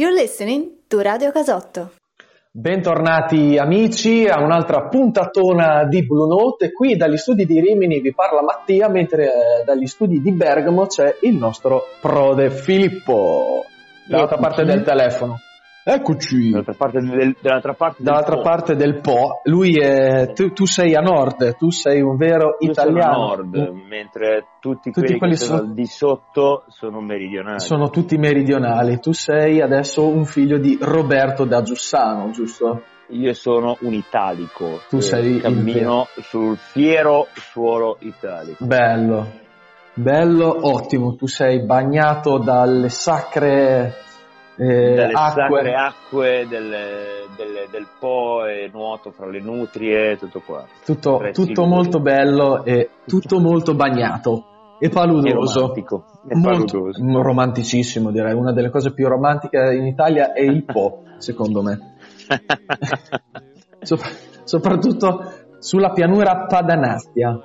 You're listening to Radio Casotto. Bentornati amici a un'altra puntatona di Blue Note. Qui dagli studi di Rimini vi parla Mattia, mentre eh, dagli studi di Bergamo c'è il nostro prode Filippo, dall'altra parte del telefono. Eccoci. Dall'altra parte del, dall'altra parte Dall'altra del parte del Po. Lui è, tu, tu sei a nord, tu sei un vero Io sono italiano. a nord, mentre tutti, Tutti quelli, quelli che sono so- di sotto sono meridionali. Sono tutti meridionali. Tu sei adesso un figlio di Roberto da Giussano, giusto? Io sono un italico. Tu che sei cammino sul fiero suolo italico. Bello, bello, ottimo. Tu sei bagnato dalle sacre eh, Dalle acque. acque delle- delle- del Po e nuoto fra le nutrie, tutto qua. Tutto, tutto molto bello e tutto molto bagnato e E paludoso. romantico. E Molto paludoso. romanticissimo, direi. Una delle cose più romantiche in Italia è il Po, secondo me. Sop- soprattutto sulla pianura Padanastia.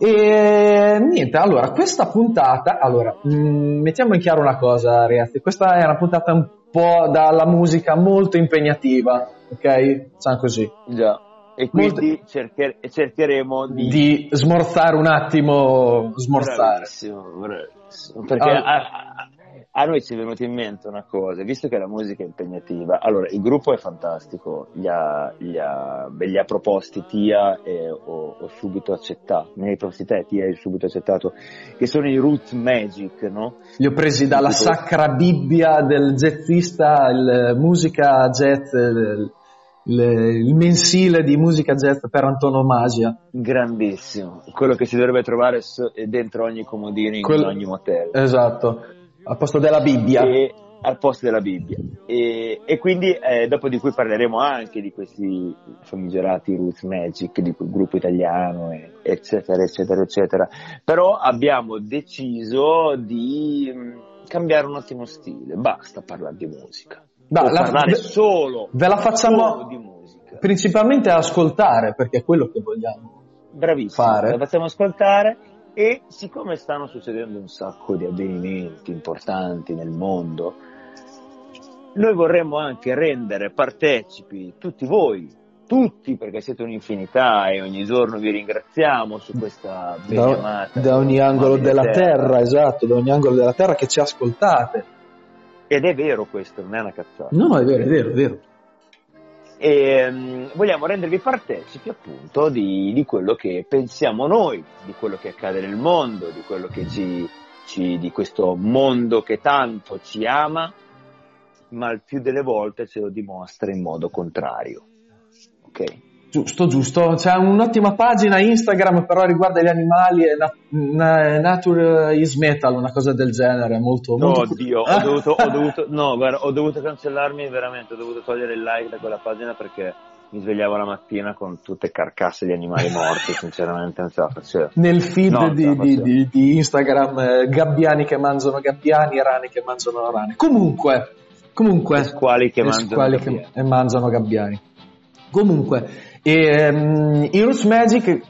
E niente, allora, questa puntata, allora, mh, mettiamo in chiaro una cosa, ragazzi, questa è una puntata un po' dalla musica molto impegnativa, ok? Diciamo così. Già. E quindi cercher- cercheremo di... Di smorzare un attimo, smorzare. Bravissimo, bravissimo. Perché Allora. a, a- a noi ci è venuta in mente una cosa, visto che la musica è impegnativa, allora il gruppo è fantastico, li ha, li ha- ve li ha proposti Tia e ho, ho subito accettato, ne hai proposti te Tia e hai subito accettato, che sono i Root Magic, no? Li ho presi dalla Tipo- sacra Bibbia del jazzista, il musica jazz, il, il- il mensile di musica jazz per antonomasia. Grandissimo, quello che si dovrebbe trovare dentro ogni comodino in Quel- ogni motel. Esatto, al posto della Bibbia. e al posto della Bibbia. E, e quindi eh, dopo di cui parleremo anche di questi famigerati Roots Magic, di quel gruppo italiano, e- eccetera, eccetera, eccetera. Però abbiamo deciso di mh, cambiare un attimo stile, basta parlare di musica. Dai, O la- parlare ve- solo, ve la facciamo- solo di musica. Principalmente ascoltare, perché è quello che vogliamo. Bravissimo, fare. la facciamo ascoltare e siccome stanno succedendo un sacco di avvenimenti importanti nel mondo, noi vorremmo anche rendere partecipi tutti voi, tutti perché siete un'infinità e ogni giorno vi ringraziamo su questa Da, beneamata da ogni angolo della terra, esatto, da ogni angolo della terra che ci ascoltate. Ed è vero questo, non è una cazzata. No, no, è vero, è vero, è vero. E mm, vogliamo rendervi partecipi appunto di, di quello che pensiamo noi, di quello che accade nel mondo, di quello che ci, ci- di questo mondo che tanto ci ama, ma il più delle volte ce lo dimostra in modo contrario. Ok? Giusto, giusto. C'è un'ottima pagina Instagram, però riguarda gli animali, è na- na- Nature is Metal, una cosa del genere, molto... molto... Oddio, ho dovuto, ho dovuto, no, guarda, ho dovuto cancellarmi veramente, ho dovuto togliere il like da quella pagina perché mi svegliavo la mattina con tutte carcasse di animali morti, sinceramente non ce la facevo. Nel feed No, di, di- di- di Instagram, eh, gabbiani che mangiano gabbiani, rane che mangiano rane. Comunque, comunque... E squali che e mangiano squali gabbiani. che- e mangiano gabbiani. Comunque, ehm, Heroes Magic,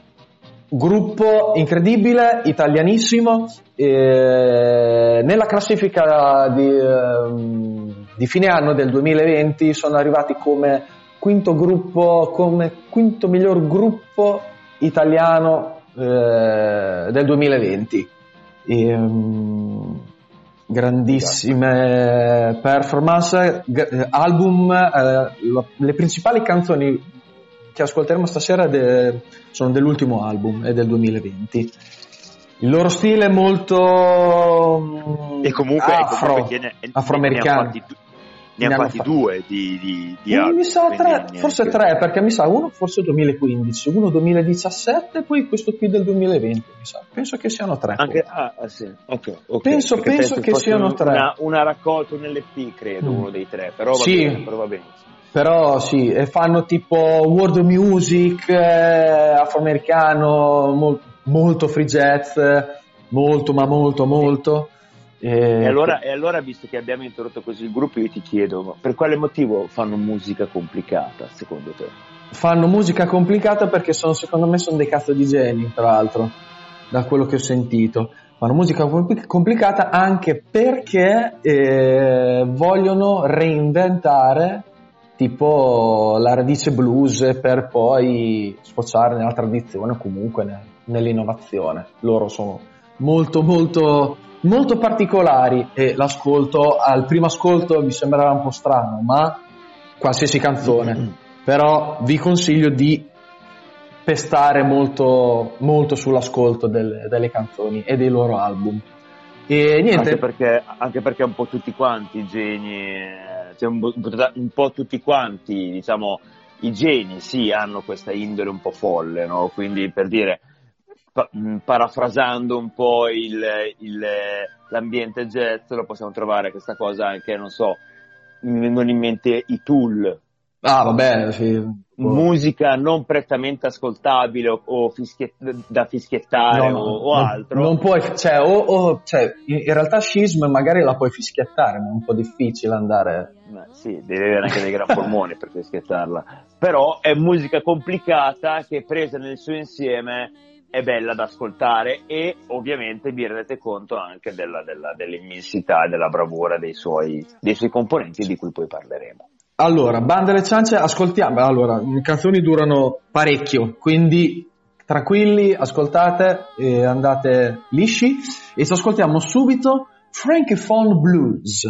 gruppo incredibile, italianissimo, eh, nella classifica di, ehm, di fine anno del 2020 sono arrivati come quinto gruppo, come quinto miglior gruppo italiano eh, del 2020. Ehm, grandissime performance, eh, album, eh, le principali canzoni che ascolteremo stasera de- sono dell'ultimo album, è del 2020. Il loro stile è molto mm, E comunque, afro, comunque ne, afroamericano. Ne hanno fatti, due di, di, di Uno album, mi sa tre, forse tre, perché mi sa uno forse 2015, uno 2017 e poi questo qui del 2020, mi sa. Penso che siano tre. Anche, ah, sì, ok, ok. Penso- Perché penso che siano tre. Una, una raccolta, un LP, credo, Mm. uno dei tre, però va Sì. bene, però va benissimo. Però sì, e fanno tipo world music, eh, afroamericano, mol- molto free jazz, molto ma molto molto. E allora, e allora, visto che abbiamo introdotto così il gruppo, io ti chiedo, per quale motivo fanno musica complicata, secondo te? fanno musica complicata perché sono, secondo me sono dei cazzo di geni, tra l'altro, da quello che ho sentito. fanno musica complicata anche perché eh, vogliono reinventare tipo la radice blues per poi sfociare nella tradizione o comunque ne, nell'innovazione. Loro sono molto molto molto particolari e l'ascolto al primo ascolto mi sembrava un po' strano, ma qualsiasi canzone. Mm-hmm. Però vi consiglio di pestare molto, molto sull'ascolto delle, delle canzoni e dei loro album. E niente. Anche perché, anche perché un po' tutti quanti i geni, cioè un, po' tutti quanti, diciamo, i geni sì hanno questa indole un po' folle, no? Quindi per dire, pa- parafrasando un po' il, il, l'ambiente jazz, lo possiamo trovare questa cosa anche, non so, mi vengono in mente i Tool, Ah, vabbè, sì. Musica non prettamente ascoltabile o, o fischiet- da fischiettare no, o, o non, altro. Non puoi, cioè, o, o, cioè, in, realtà Schism magari la puoi fischiettare, ma è un po' difficile andare. Beh, sì, devi avere anche dei gran polmoni per fischiettarla. Però è musica complicata che presa nel suo insieme è bella da ascoltare e ovviamente vi rendete conto anche della, della, dell'immensità e della bravura dei suoi, dei suoi componenti di cui poi parleremo. Allora, bande alle ciance, ascoltiamo. Allora, le canzoni durano parecchio, quindi tranquilli, ascoltate e andate lisci. E ci ascoltiamo subito Francophone Blues.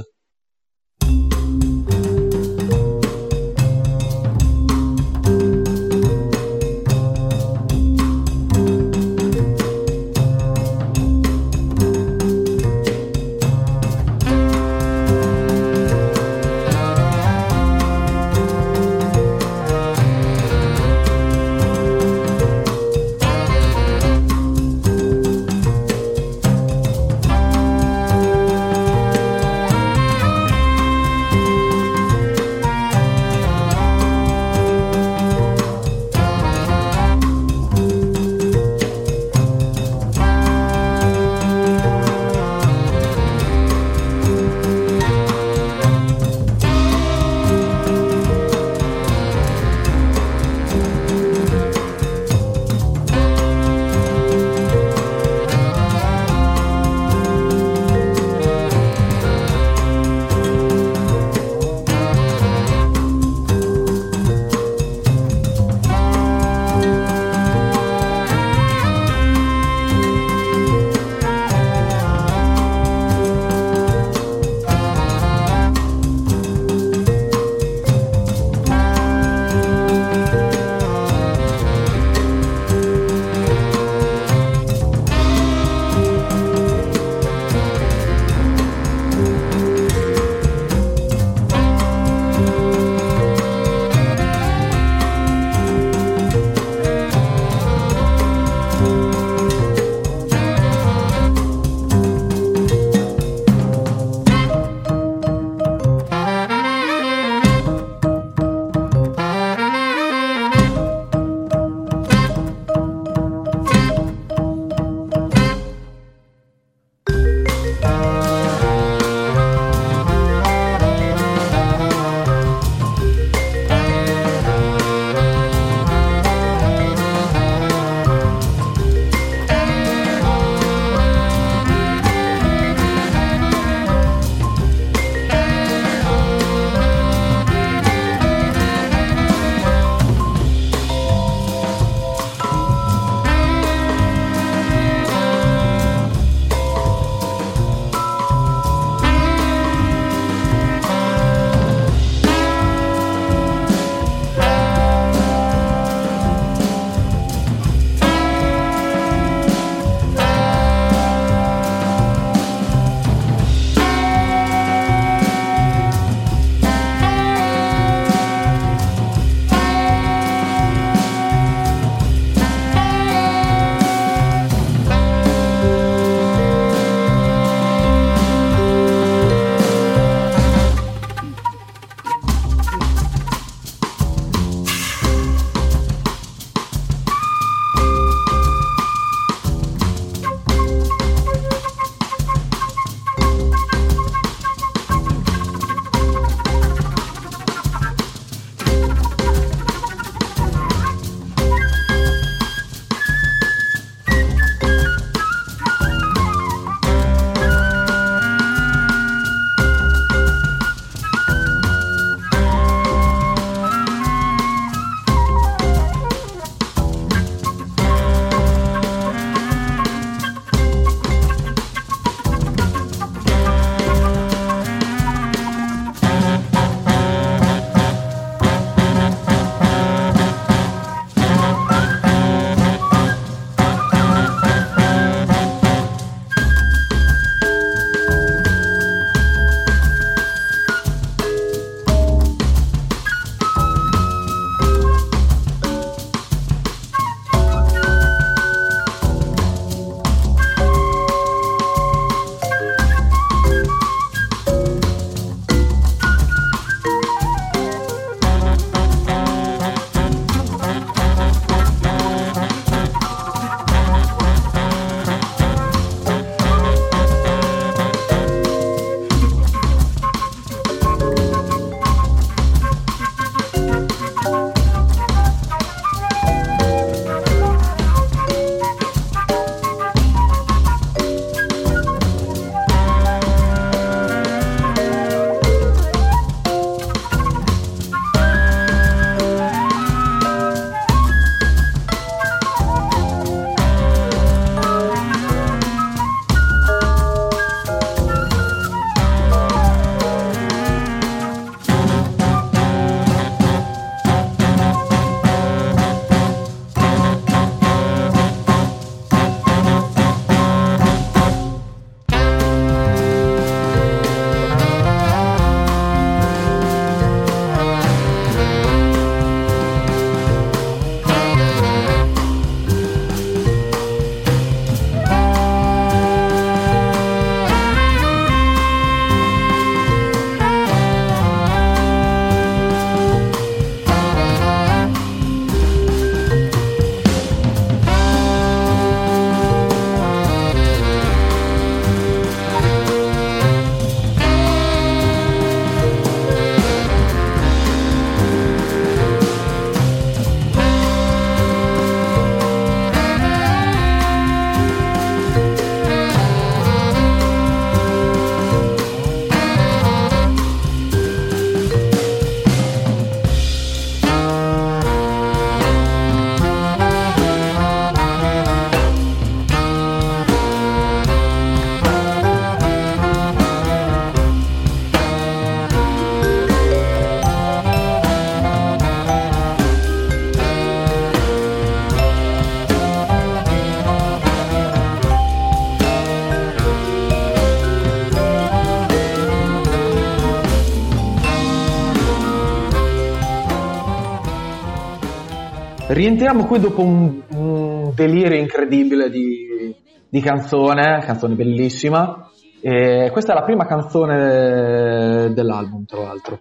Rientriamo qui dopo un, un delirio incredibile di, di canzone, canzone bellissima. E questa è la prima canzone dell'album, tra l'altro.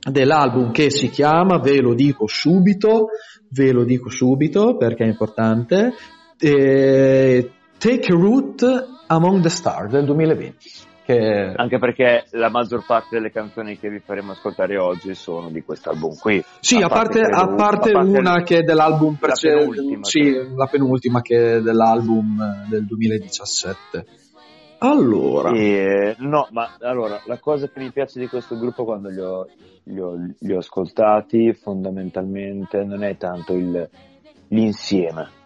Dell'album che si chiama, ve lo dico subito, ve lo dico subito perché è importante, eh, Take Root Among the Stars del 2020. Che... Anche perché la maggior parte delle canzoni che vi faremo ascoltare oggi sono di quest'album qui. Sì, a, a parte, parte, a parte una parte che è dell'album precedente, sì, la penultima che è dell'album del 2017. Allora, e, no, ma allora la cosa che mi piace di questo gruppo quando li ho, li ho, li ho ascoltati fondamentalmente non è tanto il, l'insieme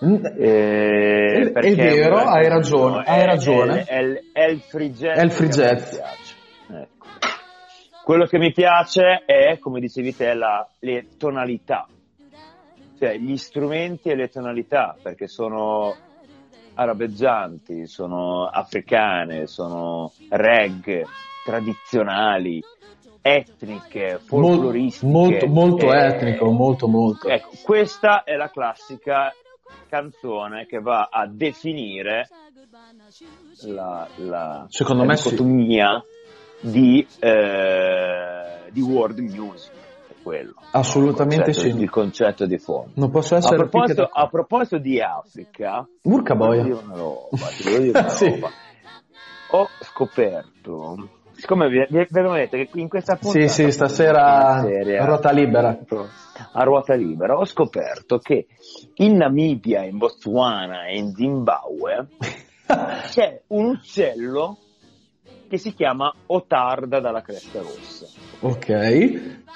eh, è, vero, hai ragione, hai ragione. È, è, è, il free jazz. È il free jazz. Ecco. Quello che mi piace è, come dicevi te, la, le tonalità, cioè gli strumenti e le tonalità, perché sono arabeggianti, sono africane, sono reggae, tradizionali, etniche, folcloristiche. Molto, molto eh, etnico, molto, molto. Ecco, questa è la classica canzone che va a definire la, la, Secondo la me dicotomia sì. di, eh, di world music. Quello, Assolutamente il sì. Il concetto di fondo. Non posso essere a proposito, a proposito di Africa, Urca boia. Sì. roba. Ho scoperto siccome vi, vi avevo detto che in questa puntata sì sì stasera serie, a ruota libera. A ruota libera ho scoperto che in Namibia in Botswana e in Zimbabwe c'è un uccello che si chiama otarda dalla cresta rossa. Ok.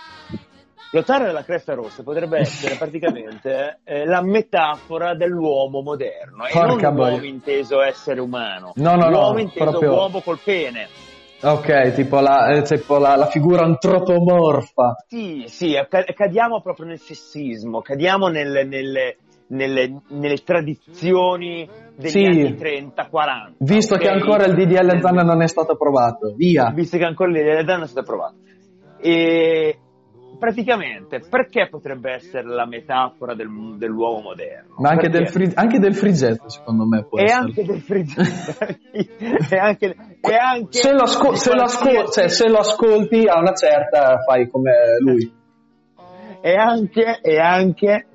L'otarda della cresta rossa potrebbe essere praticamente eh, la metafora dell'uomo moderno e Porca non l'uomo inteso essere umano, no, no, l'uomo no, inteso proprio... uomo col pene. Ok, tipo, la, eh, tipo la, la, figura antropomorfa. Sì, sì, cadiamo proprio nel sessismo, cadiamo nelle, nelle, nelle, nelle tradizioni degli sì. anni 30-40. Visto okay? che ancora il DDL ZAN non è stato approvato, via. Visto che ancora il DDL ZAN non è stato approvato. E, praticamente, perché potrebbe essere la metafora del, dell'uomo moderno? Ma anche del, free, anche del frigetto, secondo me, può e essere. Anche del frigetto. e anche, e anche se, lo ascol- se, lo ascol- cioè, se lo ascolti a una certa, fai come lui. e anche, e anche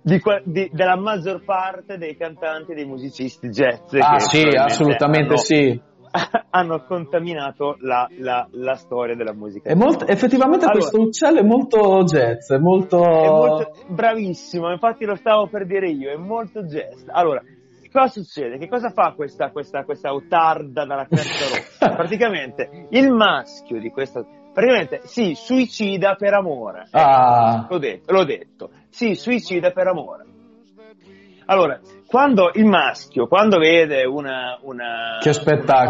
di, di, della maggior parte dei cantanti e dei musicisti jazz. Ah sì, assolutamente hanno, sì hanno contaminato la, la, la, storia della musica. È molto, effettivamente allora, questo uccello è molto jazz, è molto... è molto... Bravissimo, infatti lo stavo per dire io, è molto jazz. Allora, cosa succede? Che cosa fa questa, questa, questa otarda dalla cresta rossa? praticamente il maschio di questa... Praticamente si suicida per amore. Ah. L'ho detto, l'ho detto. Si suicida per amore. Allora, quando il maschio, quando vede una, una.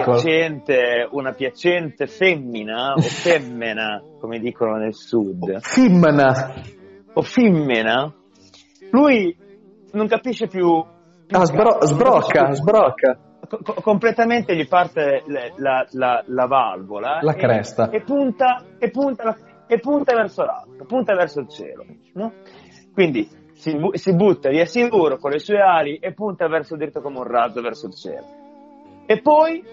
Una, piacente, una piacente femmina o femmina, come dicono nel sud, femmina o femmina, lui non capisce più. più ah, sbro- sbrocca, più. sbrocca. Co- completamente gli parte le, la, la, la, valvola la cresta e, e, punta, e, punta e punta verso l'alto, punta verso il cielo. No? Quindi si, si butta via sicuro con le sue ali e punta verso dritto come un razzo verso il cielo. E poi,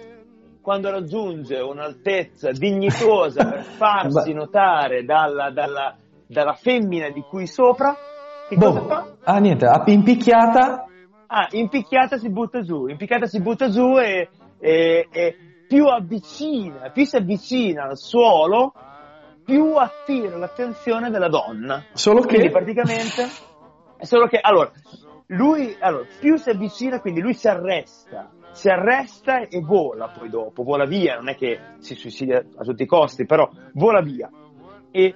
quando raggiunge un'altezza dignitosa per farsi notare dalla, dalla, dalla, femmina di cui sopra, che boh. cosa fa? Ah, niente, impicchiata. Ah, impicchiata si butta giù, impicchiata si butta giù e, e, e più avvicina, più si avvicina al suolo, più attira l'attenzione della donna. Solo che... Quindi praticamente Solo che, allora, lui, allora, più si avvicina, quindi lui si arresta, si arresta e vola poi dopo, vola via, non è che si suicida a tutti i costi, però vola via. E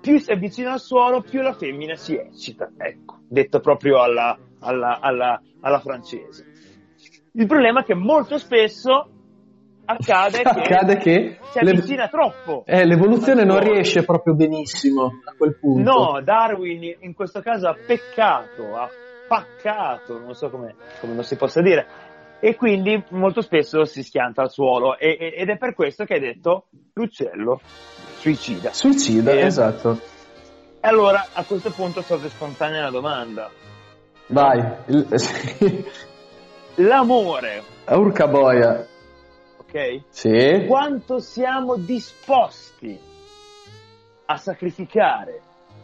più si avvicina al suolo, più la femmina si eccita, ecco, detto proprio alla, alla, alla, alla francese. Il problema è che molto spesso accade che, accade che si avvicina troppo. Eh, l'evoluzione non riesce proprio benissimo a quel punto. No, Darwin in questo caso ha peccato, ha paccato, non so come, come non si possa dire, e quindi molto spesso si schianta al suolo e, e, ed è per questo che hai detto l'uccello suicida. Suicida, e, esatto. E allora a questo punto sorge spontanea la domanda. Vai. L'amore, Urca boia. Ok? Sì. Quanto siamo disposti a sacrificare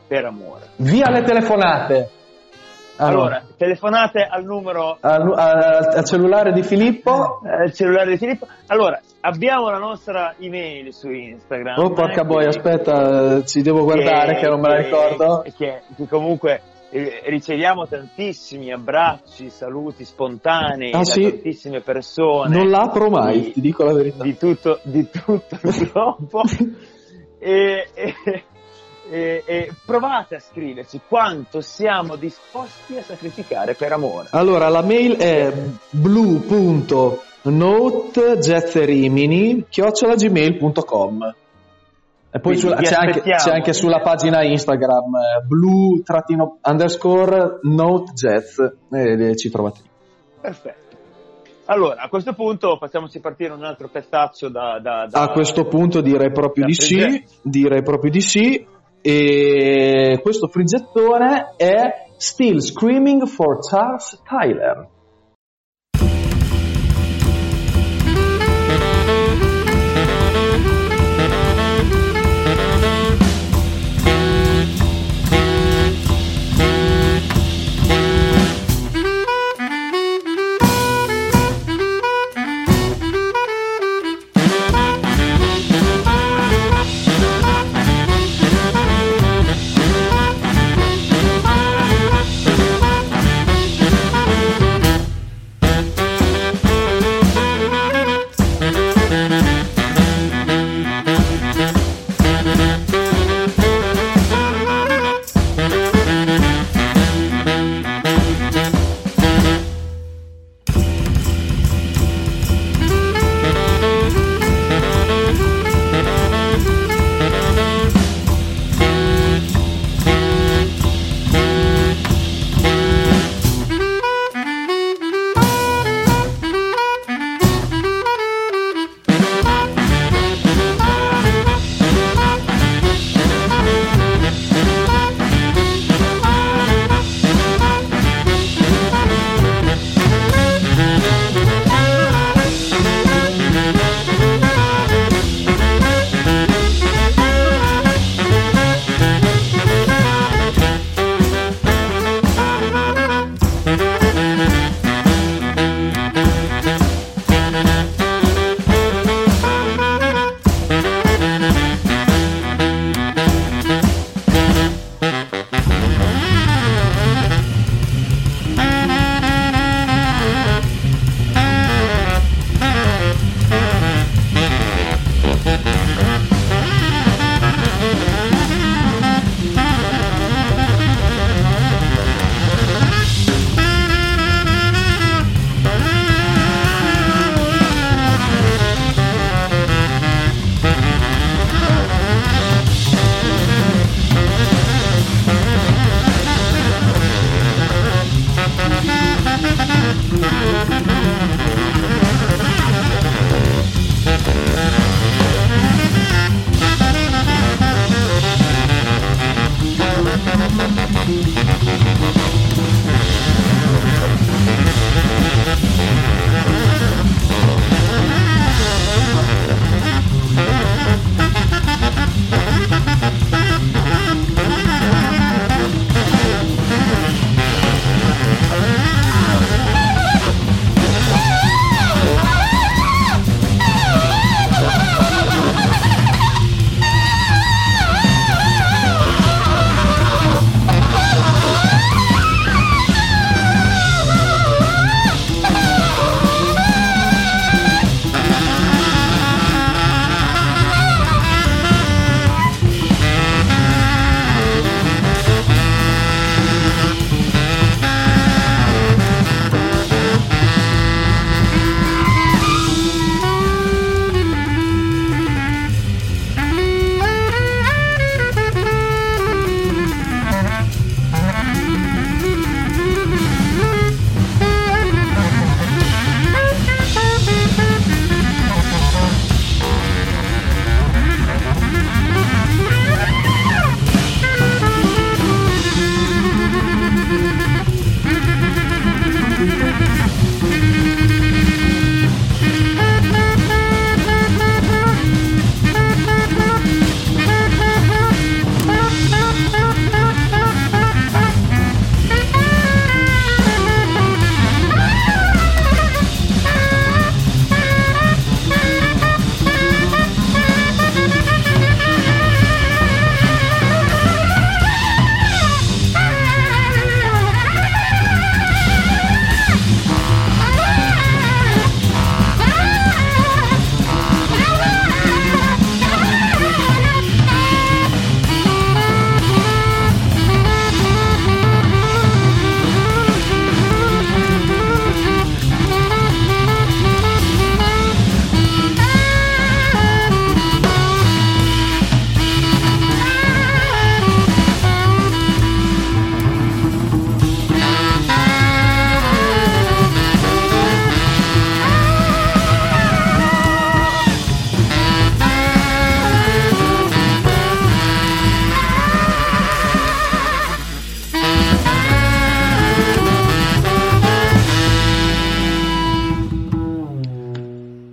per amore? Via le telefonate. Allora, telefonate al numero al, al- al cellulare di Filippo. eh, il cellulare di Filippo. Allora, abbiamo la nostra email su Instagram. Oh, porca eh, boia, che- aspetta, ci devo guardare che, non me la che- ricordo. Che, che comunque eh, riceviamo tantissimi abbracci, saluti spontanei Ah, da sì? tantissime persone. Non l'apro mai, di- ti dico la verità. Di tutto, di tutto il globo. e, e- e- e provate a scriverci quanto siamo disposti a sacrificare per amore. Allora, la mail è chiocciolagmail.com e poi sulla- c'è, anche, c'è anche sulla pagina Instagram eh, blu trattino underscore notejazz e ci trovate. Perfetto. Allora, a questo punto facciamoci partire un altro pezzaccio da... da- da- A questo punto direi proprio di sì, direi proprio di sì. E questo friggettone è Still Screaming for Charles Tyler.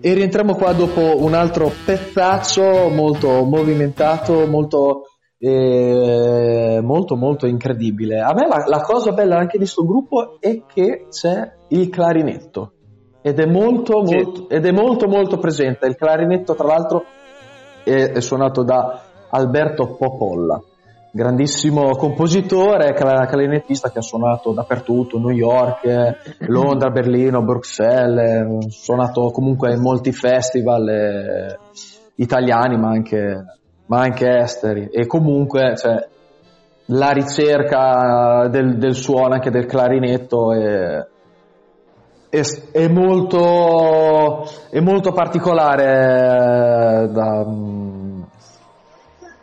E rientriamo qua dopo un altro pezzaccio molto movimentato, molto, eh, molto, molto incredibile. A me la, la cosa bella anche di questo gruppo è che c'è il clarinetto ed è molto, sì. molto, ed è molto, molto presente. Il clarinetto, tra l'altro, è, è suonato da Alberto Popolla grandissimo compositore, clarinettista che ha suonato dappertutto, New York, Londra, Berlino, Bruxelles, suonato comunque in molti festival eh, italiani ma anche, ma anche, esteri. E comunque cioè, la ricerca del, del, suono anche del clarinetto è, è, è, molto, è molto particolare eh, da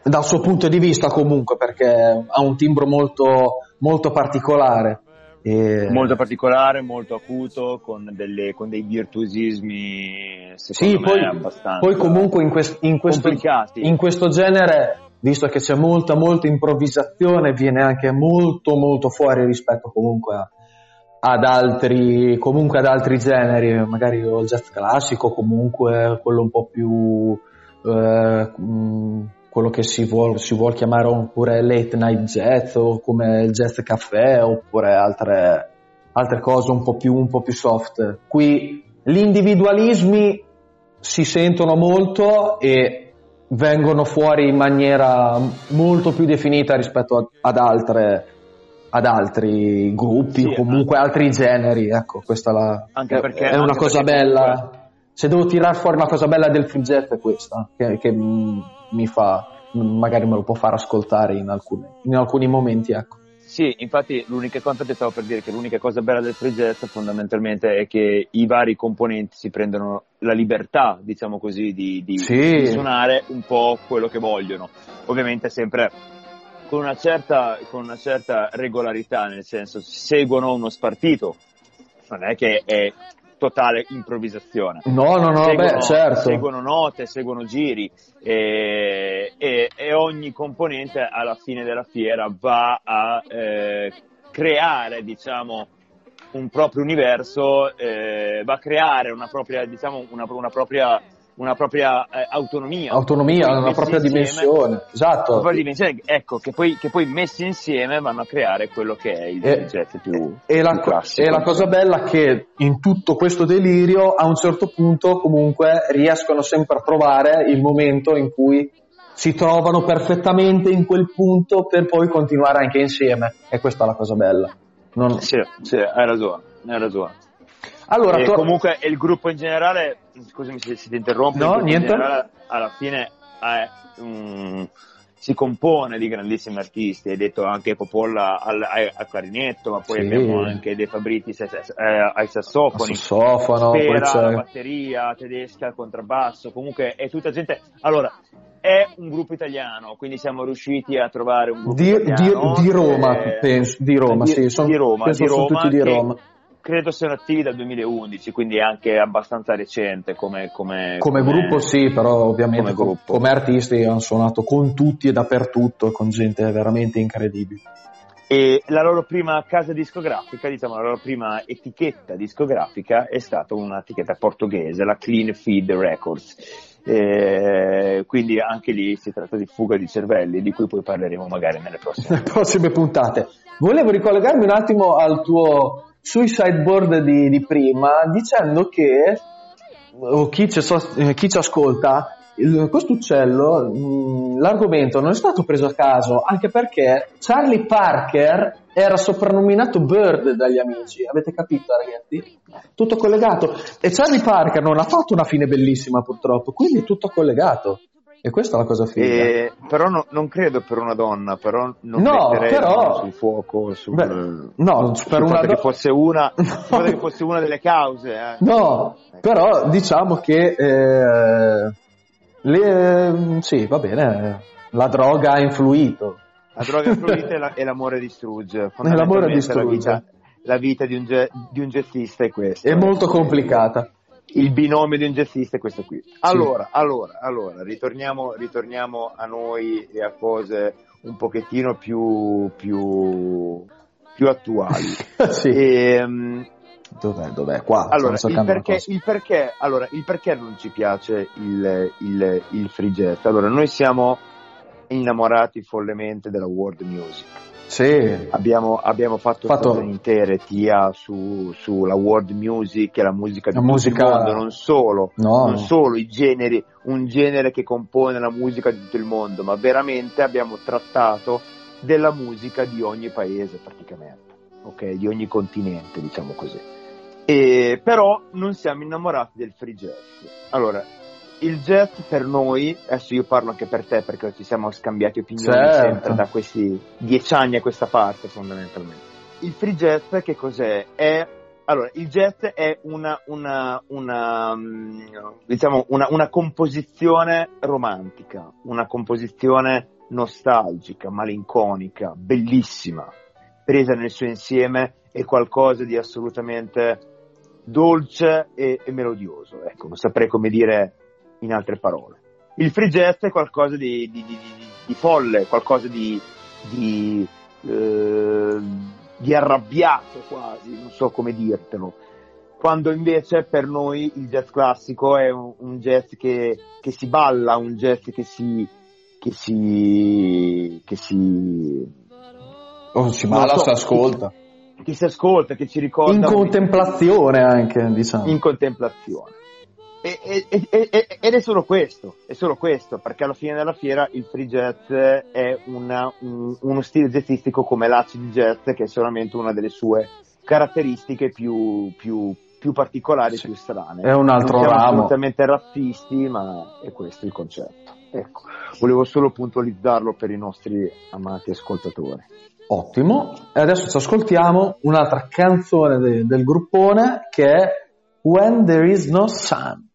dal suo punto di vista comunque perché ha un timbro molto, molto particolare. E... Molto particolare, molto acuto, con, delle, con dei virtuosismi sì, poi, abbastanza poi comunque in, quest, in, questo, in, questo, genere, visto che c'è molta, molta improvvisazione, viene anche molto, molto fuori rispetto comunque a, ad altri, comunque ad altri generi, magari il jazz classico, comunque quello un po' più... Eh, quello che si vuole, si vuol chiamare oppure late night jazz o come il jazz caffè oppure altre, altre cose un po, più, un po' più soft. Qui gli individualismi si sentono molto e vengono fuori in maniera molto più definita rispetto ad, altre, ad altri gruppi sì, o comunque altri generi. Ecco, questa la, anche perché, è una cosa bella. Comunque... Se devo tirare fuori una cosa bella del free jazz è questa, che, che mi fa, magari me lo può far ascoltare in alcuni, in alcuni momenti, ecco. Sì, infatti l'unica cosa che stavo per dire che l'unica cosa bella del free jazz fondamentalmente è che i vari componenti si prendono la libertà, diciamo così, di, di, sì. di suonare un po' quello che vogliono. Ovviamente sempre con una, certa, con una certa regolarità, nel senso seguono uno spartito, non è che è totale improvvisazione. No, no, no, seguono, beh, certo. Seguono note, seguono giri e, e, e, ogni componente alla fine della fiera va a eh, creare, diciamo, un proprio universo, eh, va a creare una propria, diciamo, una, una propria una propria eh, autonomia. Autonomia, una propria insieme, dimensione. Esatto. Una propria dimensione, ecco, che poi, che poi, messi insieme vanno a creare quello che è il e, jet più, e la, classico. E la cosa bella è che in tutto questo delirio, a un certo punto, comunque, riescono sempre a trovare il momento in cui si trovano perfettamente in quel punto per poi continuare anche insieme. E questa è la cosa bella. Non... Sì, sì, hai ragione, hai ragione. Allora, e to- comunque il gruppo in generale, scusami se, se ti interrompo, no, niente. alla fine è, um, si compone di grandissimi artisti, hai detto anche Popolla al, al clarinetto, ma poi sì. abbiamo anche De Fabritis eh, ai sassofoni, sassofono, Spera batteria, tedesca al contrabbasso, comunque è tutta gente... Allora, è un gruppo italiano, quindi siamo riusciti a trovare un gruppo di, italiano. Di, di Roma, che... penso, di Roma, di, sì, sono, di Roma, di Roma, tutti di Roma credo siano attivi dal 2011, quindi è anche abbastanza recente come, come, come, come gruppo sì, però ovviamente come, come, artisti hanno suonato con tutti e dappertutto, con gente veramente incredibile. E la loro prima casa discografica, diciamo la loro prima etichetta discografica è stata un'etichetta portoghese, la Clean Feed Records. Eh, quindi anche lì si tratta di fuga di cervelli di cui poi parleremo magari nelle prossime, prossime puntate. Volevo ricollegarmi un attimo al tuo sui sideboard di, di prima dicendo che o chi ci, eh, chi ci ascolta questo uccello mh, l'argomento non è stato preso a caso anche perché Charlie Parker era soprannominato Bird dagli amici avete capito ragazzi? tutto collegato e Charlie Parker non ha fatto una fine bellissima purtroppo quindi è tutto collegato e questa è la cosa figa. Eh, però no, non credo per una donna, però non no, però... sul fuoco, sul, Beh, no, per una do... che fosse una, che fosse una delle cause. Eh. No, però diciamo che eh, le, sì, va bene, la droga ha influito. La droga ha influito e, la, e, l'amore distrugge. L'amore distrugge. La vita, la vita di, un, di un jazzista è questa. È molto complicata il binomio di un jazzista è questo qui. Allora, sì. allora, allora, ritorniamo, ritorniamo, a noi e a cose un pochettino più, più, più attuali. sì. e, um, Dov'è? Dov'è? Qua. Allora, il perché, il, perché, allora il perché, non ci piace il, il, il free jazz? Allora, noi siamo innamorati follemente della world music. Sì. Abbiamo, abbiamo fatto, fatto... intere tia su, sulla world music e la musica di la musica... il mondo, non solo, no. non solo i generi, un genere che compone la musica di tutto il mondo, ma veramente abbiamo trattato della musica di ogni paese praticamente, ok? Di ogni continente, diciamo così. E, però non siamo innamorati del free jazz. Allora, il jazz per noi, adesso io parlo anche per te perché ci siamo scambiati opinioni certo. sempre da questi dieci anni a questa parte fondamentalmente. Il free jazz che cos'è? È, allora, il jazz è una, una, una, mm, diciamo una, una composizione romantica, una composizione nostalgica, malinconica, bellissima, presa nel suo insieme è qualcosa di assolutamente dolce e, e melodioso. Ecco, non saprei come dire in altre parole. Il free jazz è qualcosa di, di, di, di folle, qualcosa di, eh, di, arrabbiato quasi, non so come dirtelo. Quando invece per noi il jazz classico è un, un jazz che, che, si balla, un jazz che si. che si. che si. Oh, si balla, so, si ascolta. Che, che si ascolta, che ci ricorda. In contemplazione anche, diciamo. In contemplazione. E, e, e, ed è solo questo, è solo questo, perché alla fine della fiera il free jazz è una, un, uno stile jazzistico come l'acid jazz, che è solamente una delle sue caratteristiche più, più, più particolari, sì. più strane. È un altro non siamo ramo. assolutamente razzisti, ma è questo il concetto. Ecco, volevo solo puntualizzarlo per i nostri amati ascoltatori. Ottimo, e adesso ci ascoltiamo un'altra canzone de, del gruppone che è When There Is No Sun.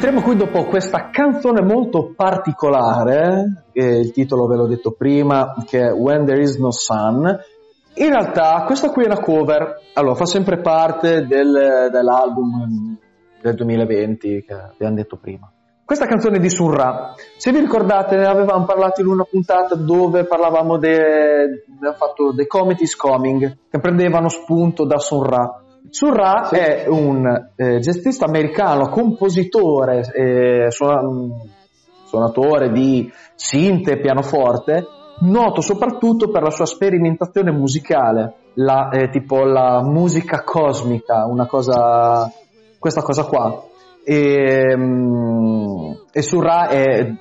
Rientriamo qui dopo questa canzone molto particolare, il titolo ve l'ho detto prima, che è When There Is No Sun. In realtà questa qui è una cover, allora fa sempre parte del, dell'album del 2020 che abbiamo detto prima. Questa canzone di Surra, se vi ricordate ne avevamo parlato in una puntata dove parlavamo de, abbiamo fatto The Comet Coming, che prendevano spunto da Surra Surra sì. è un eh, jazzista americano, compositore, eh, suonatore di sinte e pianoforte, noto soprattutto per la sua sperimentazione musicale, la, eh, tipo la musica cosmica, una cosa, questa cosa qua. E, um, e Surra è,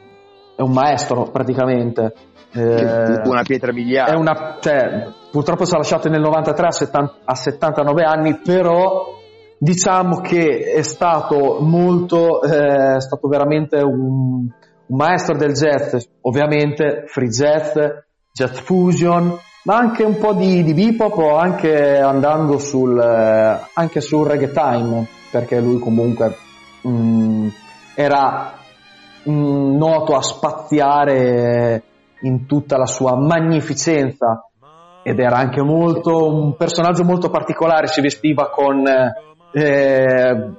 è un maestro praticamente. Eh, una pietra miliare. Una, cioè, purtroppo si è lasciato nel 93 a, 70, a 79 anni, però diciamo che è stato molto, eh, è stato veramente un, un, maestro del jazz, ovviamente free jazz, jazz fusion, ma anche un po' di, di bebop, anche andando sul, eh, anche sul reggae time, perché lui comunque mh, mm, era mh, mm, noto a spaziare in tutta la sua magnificenza. Ed era anche molto un personaggio molto particolare, si vestiva con eh,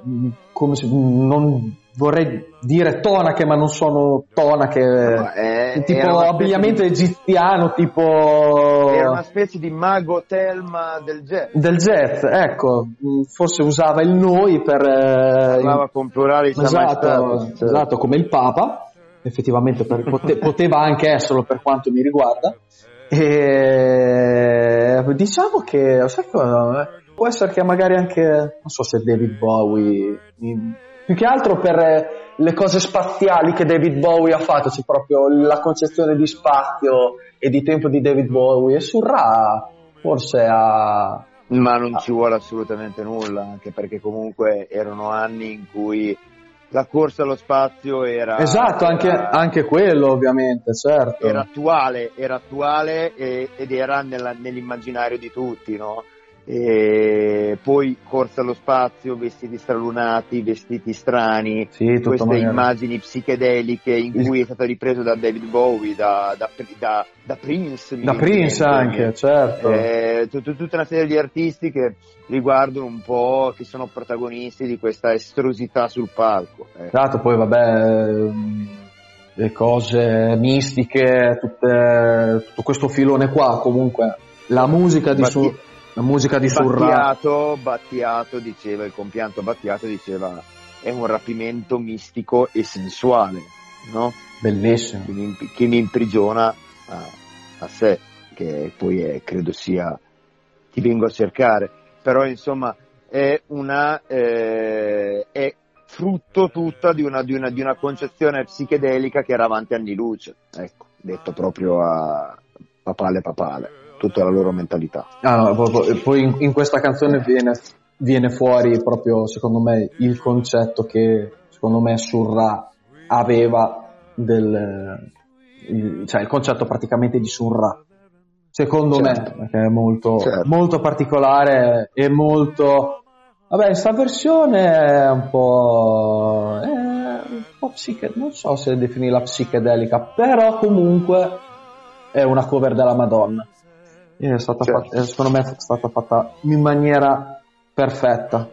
come si, non vorrei dire tonache, ma non sono tonache, no, è, tipo abbigliamento di... egiziano, tipo... Era una specie di mago Telma del jazz. Del jazz, ecco, forse usava il noi per... Eh, Parlava con plurali esatto, esatto, come il Papa effettivamente per, pote, poteva anche esserlo per quanto mi riguarda. E diciamo che può essere che magari anche, non so se David Bowie, più che altro per le cose spaziali che David Bowie ha fatto, c'è proprio la concezione di spazio e di tempo di David Bowie e su Ra forse ha... Ma non ci vuole assolutamente nulla, anche perché comunque erano anni in cui la corsa allo spazio era... Esatto, era, anche, anche, quello ovviamente, certo. Era attuale, era attuale e, ed era nella, nell'immaginario di tutti, no? E poi corsa allo spazio, vestiti stralunati, vestiti strani, sì, queste magari. immagini psichedeliche in cui è stato ripreso da David Bowie, da, da, da, da Prince. Da Prince anche, certo. Eh, tut, tutta una serie di artisti che riguardano un po', che sono protagonisti di questa estrosità sul palco. Eh. Esatto, poi vabbè le cose mistiche, tutte, tutto questo filone qua, comunque la musica di su la musica di Battiato, Battiato diceva, il compianto Battiato diceva è un rapimento mistico e sensuale, no? Bellissimo. Che mi, che mi imprigiona a, a, sé, che poi è, credo sia, ti vengo a cercare, però insomma è una, eh, è frutto tutta di una, di, una, di una concezione psichedelica che era avanti anni luce, ecco, detto proprio a papale papale tutta la loro mentalità. Ah, no, poi in, in, questa canzone viene, viene, fuori proprio, secondo me, il concetto che, secondo me, Surra aveva del... Il, cioè il concetto praticamente di Surra. Secondo certo. me, perché è molto, certo. molto particolare e molto... Vabbè, questa versione è un po'... È un po' psiche... non so se definirla psichedelica, però comunque è una cover della Madonna è stata certo. fatta, secondo me è stata fatta in maniera perfetta.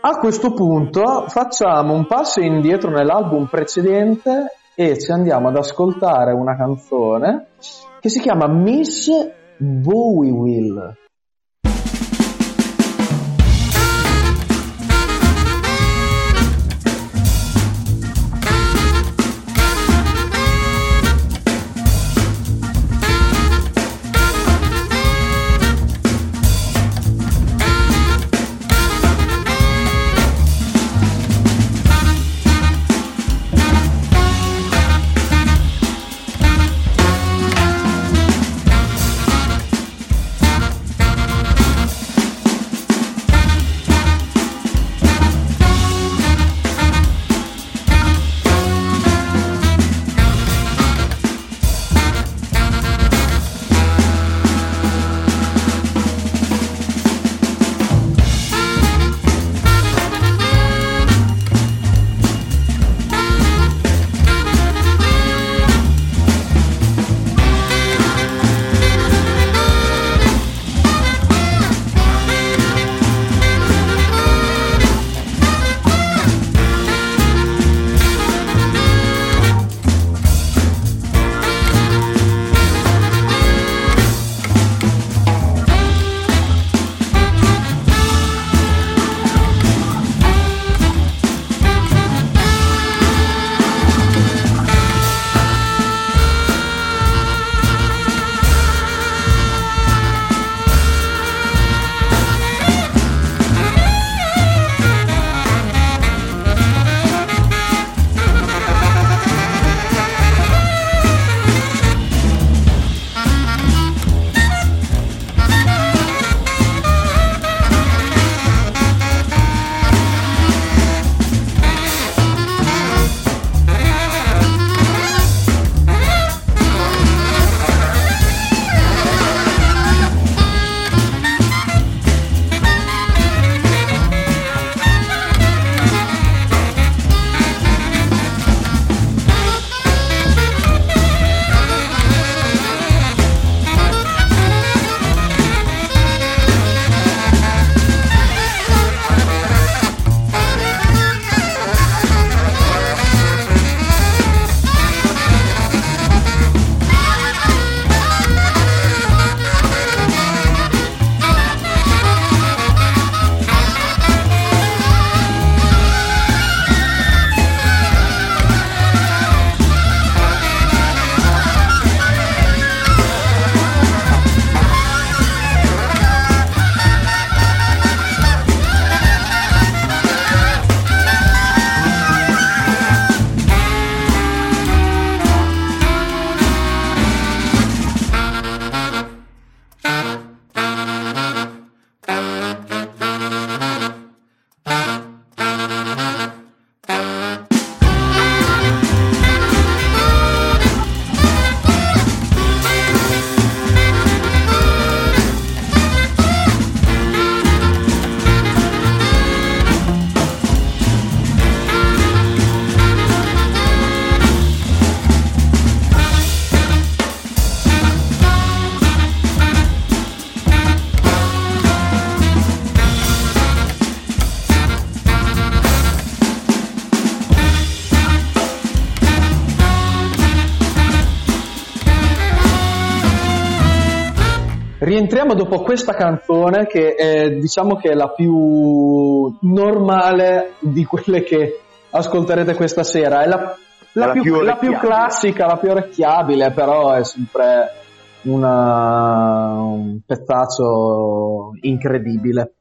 A questo punto facciamo un passo indietro nell'album precedente e ci andiamo ad ascoltare una canzone che si chiama Miss Bowie Will. Dopo questa canzone che è, diciamo che è la più normale di quelle che ascolterete questa sera. È la, la, più, più la più classica, la più orecchiabile, però è sempre una, un pezzaccio incredibile.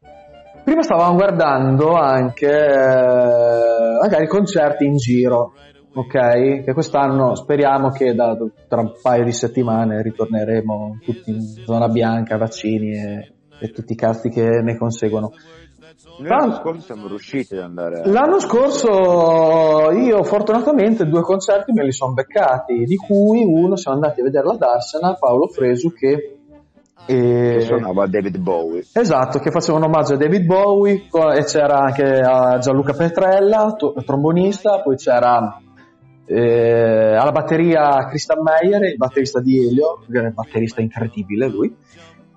Prima stavamo guardando anche eh, magari concerti in giro, ok? Che quest'anno speriamo che da, tra un paio di settimane ritorneremo tutti in zona bianca, vaccini e, e tutti i cazzi che ne conseguono. Noi l'anno scorso siamo riusciti ad andare. A... L'anno scorso io fortunatamente due concerti me li sono beccati, di cui uno siamo andati a vedere la Darsena, Paolo Fresu che e... Che suonava David Bowie. Esatto, che faceva un omaggio a David Bowie e c'era anche Gianluca Petrella, trombonista, poi c'era eh, alla batteria Christian Meyer, il batterista di Elio, batterista incredibile lui,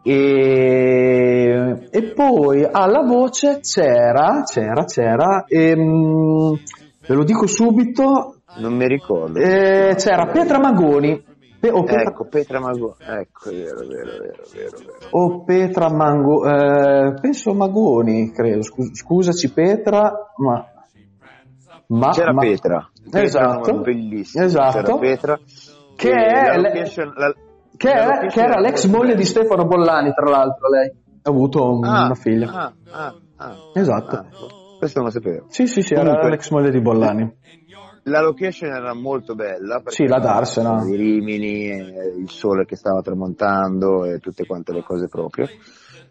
e, e, poi alla voce c'era, c'era, c'era, ehm, ve lo dico subito, non mi ricordo, eh, c'era Petra Magoni, Pe- o Petra... Ecco, Petra Magoni, ecco, vero, vero, vero, vero, vero. O Petra Mango, eh, penso Magoni, credo, Scus- scusaci Petra, ma ma, c'era ma... Petra esatto, bellissima, esatto. Petra che, è, la location, la, che, era, che era l'ex moglie di Stefano Bollani tra l'altro lei. Ha avuto un, ah, una figlia. ah, ah, ah, esatto. Ah, questo non lo sapevo. Sì sì sì Comunque, era l'ex moglie di Bollani. La location era molto bella sì la Darsena. i Rimini il sole che stava tramontando e tutte quante le cose proprio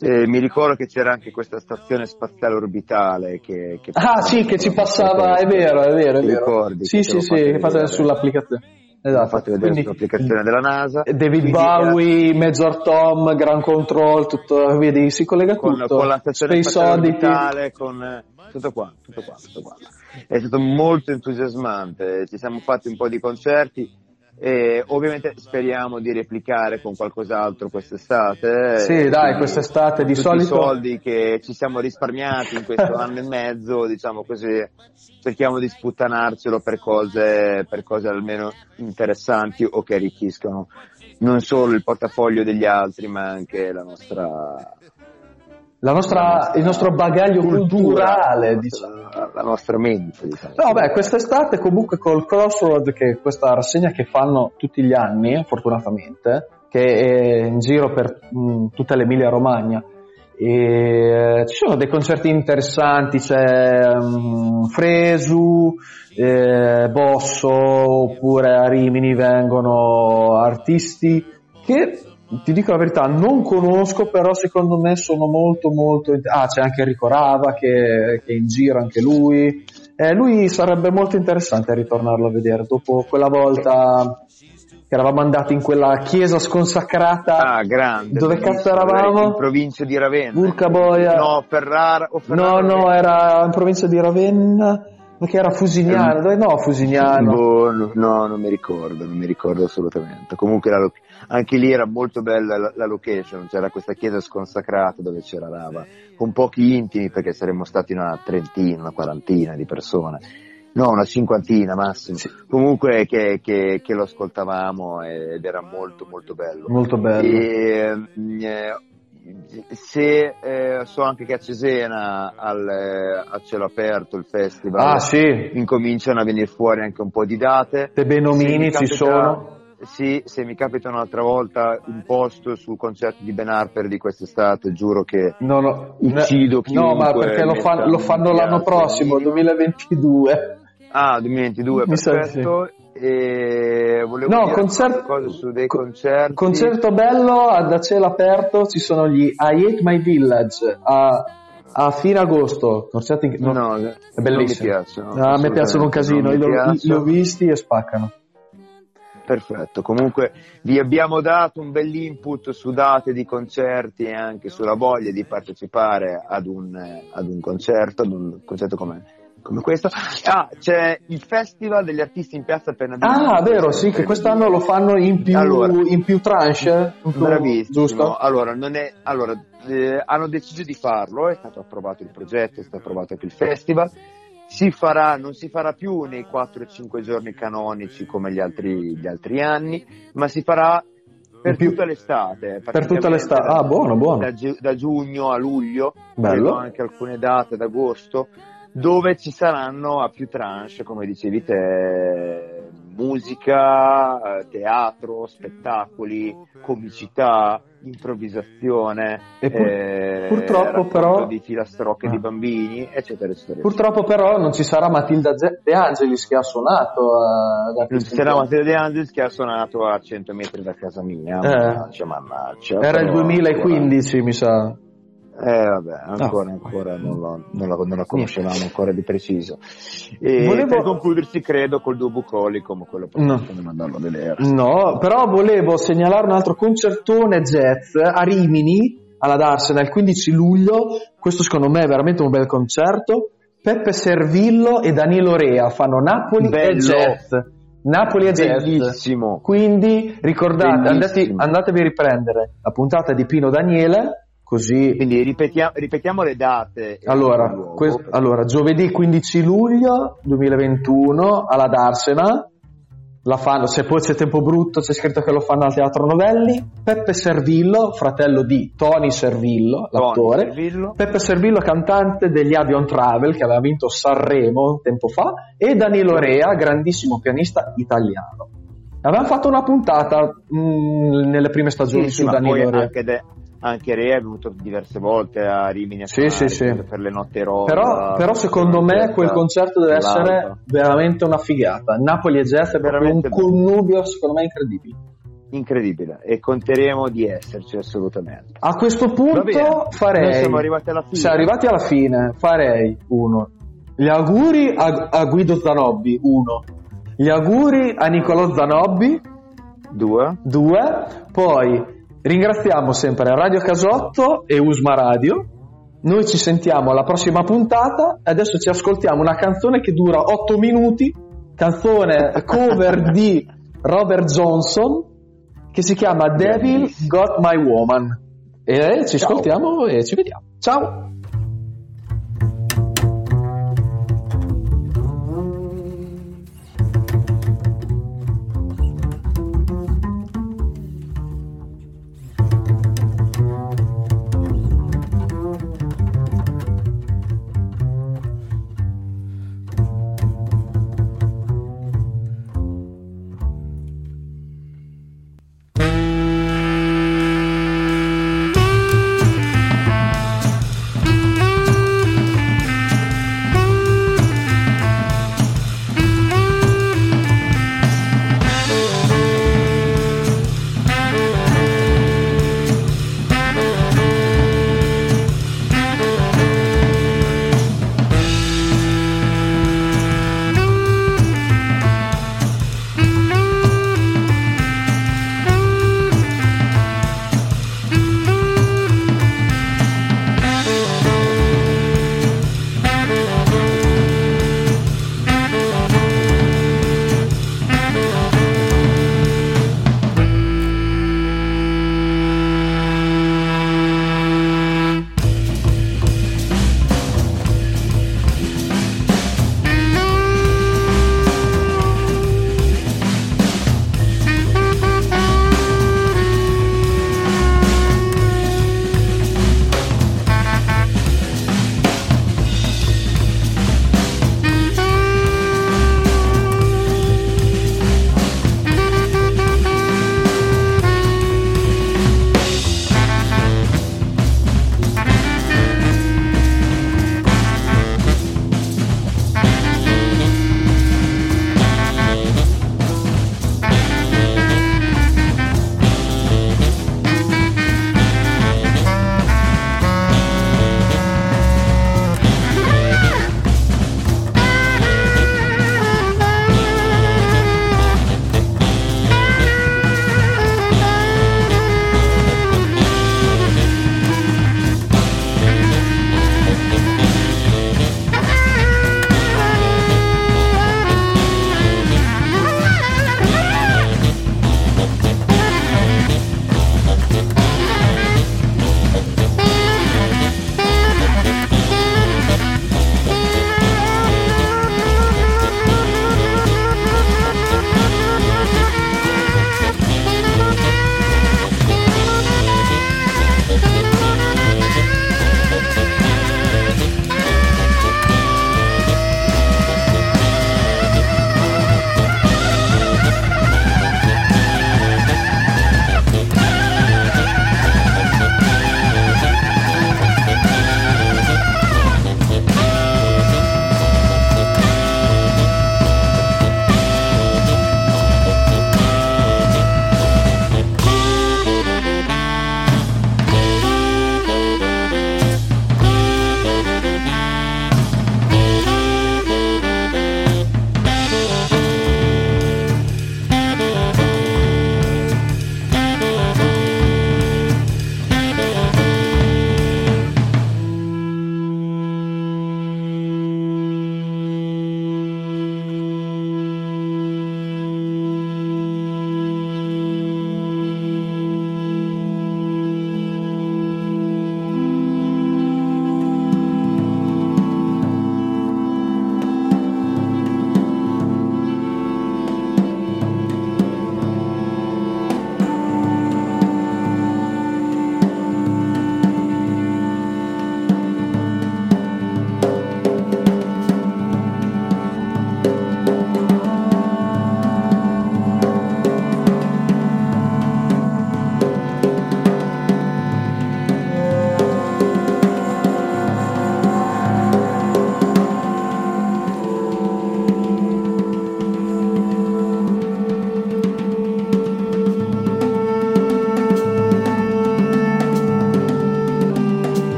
eh, mi ricordo che c'era anche questa stazione spaziale orbitale che, che ah sì che ci passava è vero è vero è vero. ricordi, sì sì sì che passa sull'applicazione. Esatto. fate vedere Quindi, sull'applicazione della NASA. David Bowie era... Major Tom Grand Control tutto vedi si collega con, tutto. con la stazione spaziale orbitale con tutto qua tutto qua tutto qua. È stato molto entusiasmante. Ci siamo fatti un po' di concerti e ovviamente speriamo di replicare con qualcos'altro quest'estate. Sì, dai, quest'estate di solito. I soldi che ci siamo risparmiati in questo anno e mezzo, diciamo così, cerchiamo di sputtanarcelo per cose, per cose almeno interessanti o che arricchiscono non solo il portafoglio degli altri, ma anche la nostra, nostra, il nostro bagaglio culturale, diciamo. la nostra mente. Diciamo. No, beh, quest'estate comunque col Crossroad, che è questa rassegna che fanno tutti gli anni, fortunatamente, che è in giro per mh, tutta l'Emilia Romagna, e, ci sono dei concerti interessanti, c'è um, Fresu, eh, Bosso, oppure a Rimini vengono artisti che ti dico la verità, non conosco, però secondo me sono molto molto... Ah, c'è anche Enrico Rava che, che è in giro anche lui. Eh, lui sarebbe molto interessante ritornarlo a vedere dopo quella volta che eravamo andati in quella chiesa sconsacrata. Ah, grande. Dove cazzo eravamo? In provincia di Ravenna. Burca Boia. No, Ferrara. Ferrara no, no, era in provincia di Ravenna. Perché era Fusignano, dove no Fusignano? Boh, no, non mi ricordo, non mi ricordo assolutamente. Comunque la, anche lì era molto bella la, la, location, c'era questa chiesa sconsacrata dove c'era Rava, con pochi intimi perché saremmo stati una trentina, una quarantina di persone. No, una cinquantina massimo. Sì. Comunque che, che, che, lo ascoltavamo ed era molto molto bello. Molto bello. E, eh, se eh, so anche che a Cesena al, eh, a cielo aperto il festival ah, sì. incominciano a venire fuori anche un po' di date le Benomini ci sono sì, se mi capita un'altra volta un posto sul concerto di Ben Harper di quest'estate, giuro che no, no, uccido No, ma perché lo, fan, lo fanno l'anno prossimo, 2022. Ah, 2022, mi perfetto. Sì. E volevo no, concert... su dei concerti. Concerto bello da cielo aperto ci sono gli I Hate My Village a, a fine agosto. Concerti no, no, è bellissimo. Non mi piacciono. Ah, a me piacciono un casino, li ho, li ho visti e spaccano. Perfetto, comunque vi abbiamo dato un bell'input su date di concerti e anche sulla voglia di partecipare ad un, ad un concerto, ad un concerto come come questo. Ah, c'è il Festival degli Artisti in Piazza appena Ah, vero, sì, che quest'anno lo fanno in più, allora, in più tranche. In più, bravissimo. Giusto? Allora, è, allora eh, hanno deciso di farlo, è stato approvato il progetto, è stato approvato anche il festival. Si farà, non si farà più nei 4 5 giorni canonici come gli altri, gli altri anni, ma si farà per più- tutta l'estate. Per tutta l'estate. Ah, buono, buono. Da, da giugno a luglio, Bello. anche alcune date ad agosto, dove ci saranno a più tranche, come dicevi te, musica, eh, teatro, spettacoli, comicità, improvvisazione, E pur- eh, purtroppo però- di filastrocche Ah. di bambini, eccetera, eccetera. Purtroppo però non ci sarà Matilda De Angelis che ha suonato eh, da Non c'era tempo. Matteo De Angelis che ha suonato a 100 metri da casa mia. Eh. Mannaggia, mannaggia. Era il Però 2015, mi sa. Eh, vabbè, ancora, Ah. ancora non, lo- non la, non la conoscevamo ancora di preciso. E Volevo- per concludersi, credo, col Duo Bucoli, come quello No. possiamo andarlo a vedere. No, però volevo segnalare un altro concertone jazz a Rimini, alla Darsena, il 15 luglio. Questo secondo me è veramente un bel concerto. Peppe Servillo e Danilo Rea fanno Napoli e Bello. jazz. Napoli e jazz. Bellissimo. Quindi ricordate, andate, andatevi a riprendere la puntata di Pino Daniele, così Quindi ripetiamo, ripetiamo le date. Allora, il luogo. que- allora, giovedì 15 luglio 2021 alla Darsena, la fanno, se poi c'è tempo brutto c'è scritto che lo fanno al Teatro Novelli, Peppe Servillo, fratello di Tony Servillo, Tony l'attore, Servillo. Peppe Servillo cantante degli Avion Travel che aveva vinto Sanremo un tempo fa e Danilo Rea, grandissimo pianista italiano. Avevamo fatto una puntata mh, nelle prime stagioni Sì, sì, su ma Danilo Rea. anche, de- anche Re è venuto diverse volte a Rimini a Sì, sì, sì. per le notte rosa. Però, però secondo me quel concerto deve essere veramente una figata. Napoli e Jazz è proprio un Veramente connubio secondo me incredibile. incredibile e conteremo di esserci assolutamente. A questo punto farei... noi siamo arrivati alla fine. Siamo arrivati alla fine, farei uno. Gli auguri a, a Guido Zanobbi, uno. Gli auguri a Nicolò Zanobbi, Due. due. Poi ringraziamo sempre Radio Casotto e Usma Radio. Noi ci sentiamo alla prossima puntata adesso ci ascoltiamo una canzone che dura 8 minuti, canzone cover di Robert Johnson che si chiama Devil Got My Woman. E ci Ciao. ascoltiamo e ci vediamo. Ciao!